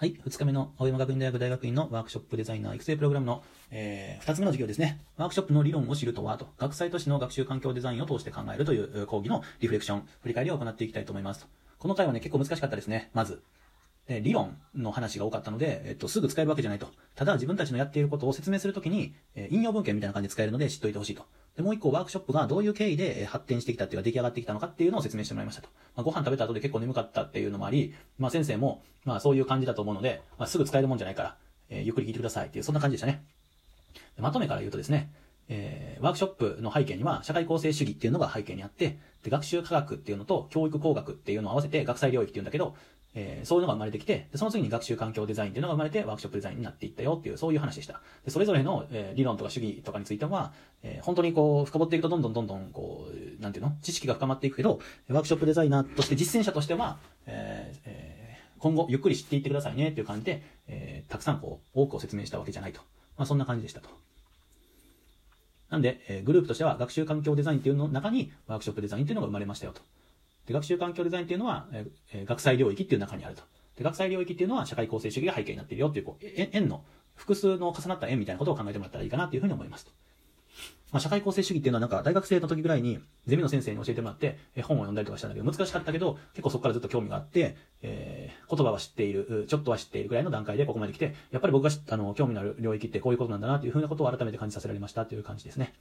はい。二日目の青山学院大学大学院のワークショップデザイナー育成プログラムの、えー、二つ目の授業ですね。ワークショップの理論を知るとはと、学際都市の学習環境デザインを通して考えるという講義のリフレクション、振り返りを行っていきたいと思います。この回はね、結構難しかったですね。まず。で、理論の話が多かったので、えっと、すぐ使えるわけじゃないと。ただ自分たちのやっていることを説明するときに、え、引用文献みたいな感じで使えるので知っといてほしいと。で、もう一個ワークショップがどういう経緯で発展してきたっていうか出来上がってきたのかっていうのを説明してもらいましたと。まあ、ご飯食べた後で結構眠かったっていうのもあり、まあ先生も、まあそういう感じだと思うので、まあすぐ使えるもんじゃないから、えー、ゆっくり聞いてくださいっていう、そんな感じでしたね。まとめから言うとですね、えー、ワークショップの背景には社会構成主義っていうのが背景にあって、で、学習科学っていうのと教育工学っていうのを合わせて学際領域っていうんだけど、えー、そういうのが生まれてきて、その次に学習環境デザインっていうのが生まれてワークショップデザインになっていったよっていう、そういう話でした。でそれぞれの、えー、理論とか主義とかについては、えー、本当にこう、深掘っていくとどんどんどんどん、こう、なんていうの？知識が深まっていくけど、ワークショップデザイナーとして実践者としては、えーえー、今後ゆっくり知っていってくださいねっていう感じで、えー、たくさんこう、多くを説明したわけじゃないと。まあそんな感じでしたと。なんで、えー、グループとしては学習環境デザインっていうの中にワークショップデザインっていうのが生まれましたよと。で学習環境デザインっていうのは、えー、学際領域っていう中にあると。で、学際領域っていうのは社会構成主義が背景になっているよっていう、こう、円の、複数の重なった円みたいなことを考えてもらったらいいかなというふうに思いますと。まあ、社会構成主義っていうのはなんか大学生の時ぐらいにゼミの先生に教えてもらって本を読んだりとかしたんだけど難しかったけど結構そこからずっと興味があって、えー、言葉は知っている、ちょっとは知っているぐらいの段階でここまで来て、やっぱり僕があの興味のある領域ってこういうことなんだなというふうなことを改めて感じさせられましたという感じですね。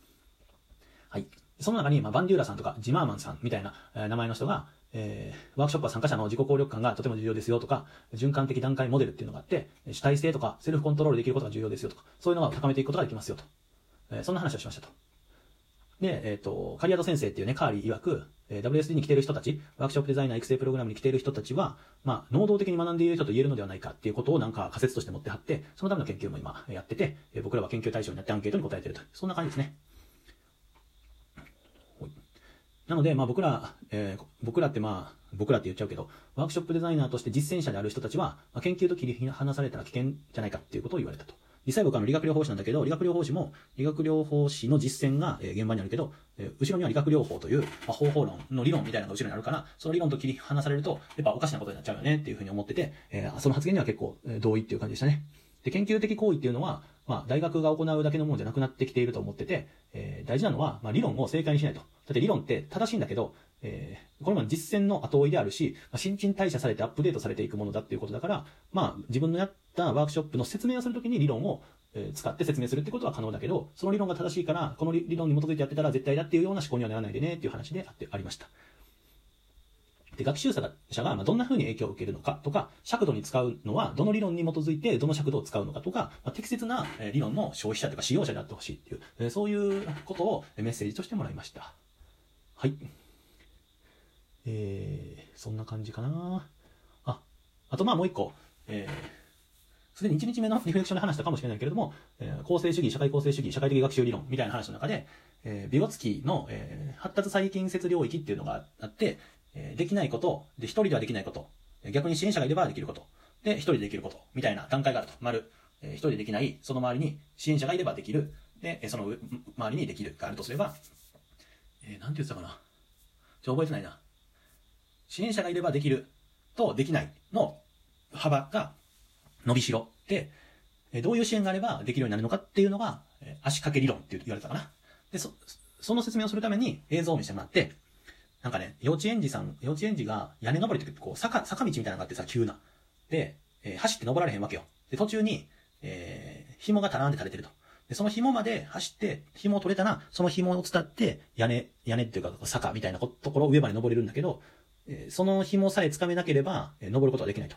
はい。その中に、まあ、バンデューラさんとかジマーマンさんみたいな、えー、名前の人が、えー、ワークショップは参加者の自己効力感がとても重要ですよとか、循環的段階モデルっていうのがあって、主体性とかセルフコントロールできることが重要ですよとか、そういうのを高めていくことができますよと。えー、そんな話をしましたと。で、えっ、ー、と、カリアド先生っていうね、カーリー曰く、えー、WSD に来ている人たち、ワークショップデザイナー育成プログラムに来ている人たちは、まあ、能動的に学んでいる人と言えるのではないかっていうことをなんか仮説として持ってはって、そのための研究も今やってて、えー、僕らは研究対象になってアンケートに答えてると。そんな感じですね。なので、まあ僕ら、えー、僕らってまあ、僕らって言っちゃうけど、ワークショップデザイナーとして実践者である人たちは、まあ、研究と切り離されたら危険じゃないかっていうことを言われたと。実際僕は理学療法士なんだけど、理学療法士も、理学療法士の実践が、現場にあるけど、え後ろには理学療法という、ま、方法論の理論みたいなのが後ろにあるから、その理論と切り離されると、やっぱおかしなことになっちゃうよねっていうふうに思ってて、えー、その発言には結構、同意っていう感じでしたね。で、研究的行為っていうのは、まあ、大学が行うだけのものじゃなくなってきていると思ってて、えー、大事なのは、まあ、理論を正解にしないと。だって理論って正しいんだけど、えー、これも実践の後追いであるし、まあ、新陳代謝されてアップデートされていくものだっていうことだから、まあ、自分のやったワークショップの説明をするときに理論を、えー、使って説明するってことは可能だけど、その理論が正しいから、この理論に基づいてやってたら絶対だっていうような思考にはならないでねっていう話であってありました。で、学習者がどんな風に影響を受けるのかとか、尺度に使うのはどの理論に基づいてどの尺度を使うのかとか、ま、適切な理論の消費者というか使用者であってほしいっていう、えそういうことをメッセージとしてもらいました。はい。えー、そんな感じかな。あ、あとまあもう一個、えー、すでに1日目のリフレクションで話したかもしれないけれども、えー、構成主義、社会構成主義、社会的学習理論みたいな話の中で、えー、ビゴツキの、えー、発達再近接領域っていうのがあって、え、できないこと、で、一人ではできないこと、逆に支援者がいればできること、で、一人でできること、みたいな段階があると。丸、えー、一人でできない、その周りに支援者がいればできる、で、その周りにできるがあるとすれば、えー、なんて言ってたかな。ちょ、覚えてないな。支援者がいればできるとできないの幅が伸びしろで、どういう支援があればできるようになるのかっていうのが、足掛け理論って言われたかな。で、そ、その説明をするために映像を見せてもらって、なんかね、幼稚園児さん、幼稚園児が屋根登りってこう、坂、坂道みたいなのがあってさ、急な。で、えー、走って登られへんわけよ。で、途中に、えー、紐がたらんで垂れてると。で、その紐まで走って、紐を取れたら、その紐を伝って、屋根、屋根っていうか、坂みたいなところを上まで登れるんだけど、えその紐さえ掴めなければ、え登ることはできないと。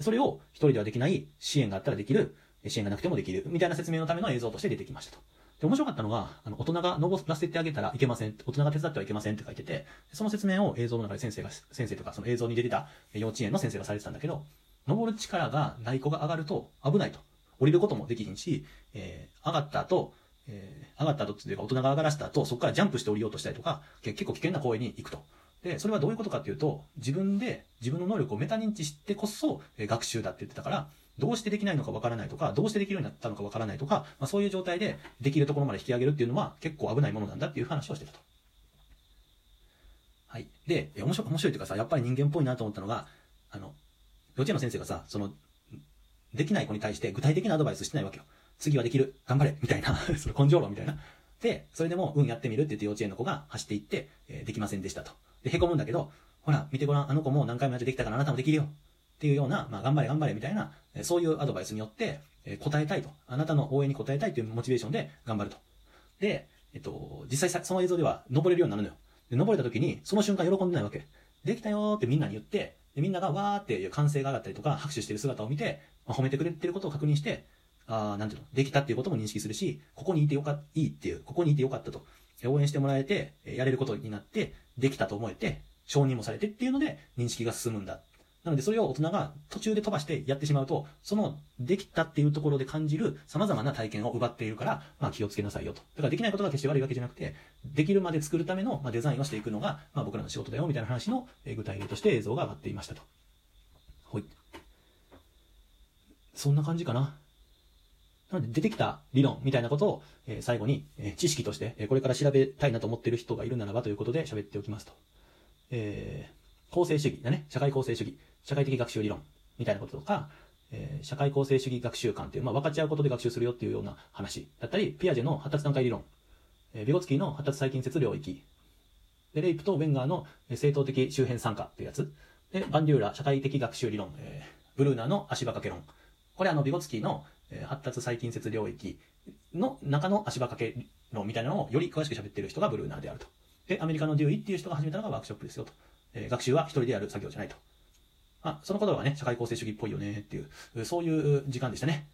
それを一人ではできない支援があったらできる、支援がなくてもできる、みたいな説明のための映像として出てきましたと。で、面白かったのが、あの、大人が登らせてあげたらいけません、大人が手伝ってはいけませんって書いてて、その説明を映像の中で先生が、先生とかその映像に出てた幼稚園の先生がされてたんだけど、登る力がない子が上がると危ないと。降りることもできひんし、えー、上がった後、えー、上がった後っていうか大人が上がらせた後、そこからジャンプして降りようとしたりとか、結構危険な公園に行くと。で、それはどういうことかっていうと、自分で自分の能力をメタ認知してこそ、え学習だって言ってたから、どうしてできないのかわからないとか、どうしてできるようになったのかわからないとか、まあ、そういう状態でできるところまで引き上げるっていうのは結構危ないものなんだっていう話をしてたと。はい。で、面白面白いっていうかさ、やっぱり人間っぽいなと思ったのが、あの、幼稚園の先生がさ、その、できない子に対して具体的なアドバイスしてないわけよ。次はできる。頑張れ。みたいな。その根性論みたいな。で、それでも、うん、やってみるって言って幼稚園の子が走っていって、えー、できませんでしたと。で、凹むんだけど、ほら、見てごらん、あの子も何回もやってできたからあなたもできるよ。っていうような、まあ、頑張れ頑張れみたいな、そういうアドバイスによって、え、答えたいと。あなたの応援に応えたいというモチベーションで頑張ると。で、えっと、実際その映像では登れるようになるのよ。で、登れた時に、その瞬間喜んでないわけ。できたよってみんなに言って、でみんながわーっていう歓声が上がったりとか、拍手してる姿を見て、まあ、褒めてくれてることを確認して、ああ、なんていうの、できたっていうことも認識するし、ここにいてよか、いいっていう、ここにいてよかったと、応援してもらえて、やれることになって、できたと思えて、承認もされてっていうので、認識が進むんだなのでそれを大人が途中で飛ばしてやってしまうと、そのできたっていうところで感じる様々な体験を奪っているから、まあ気をつけなさいよと。だからできないことが決して悪いわけじゃなくて、できるまで作るための、ま、デザインをしていくのが、まあ僕らの仕事だよみたいな話の具体例として映像が上がっていましたと。はい。そんな感じかな。なので出てきた理論みたいなことを、え、最後に、え、知識として、え、これから調べたいなと思っている人がいるならばということで喋っておきますと。えー、構成主義だね。社会構成主義。社会的学習理論みたいなこととか、えー、社会構成主義学習観っていう、まあ、分かち合うことで学習するよっていうような話だったり、ピアジェの発達段階理論、えー、ビゴツキーの発達細近接領域、で、レイプとウェンガーの正当的周辺参加っていうやつ、で、バンデューラ社会的学習理論、えー、ブルーナーの足場掛け論。これあの、ビゴツキーの、発達細近接領域の中の足場掛け論みたいなのをより詳しく喋ってる人がブルーナーであると。で、アメリカのデューイっていう人が始めたのがワークショップですよと。えー、学習は一人でやる作業じゃないと。あ、そのことはね、社会構成主義っぽいよねっていう、そういう時間でしたね。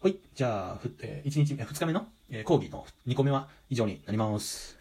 はい。じゃあ、ふえー、1日目、2日目の、え、講義の2個目は以上になります。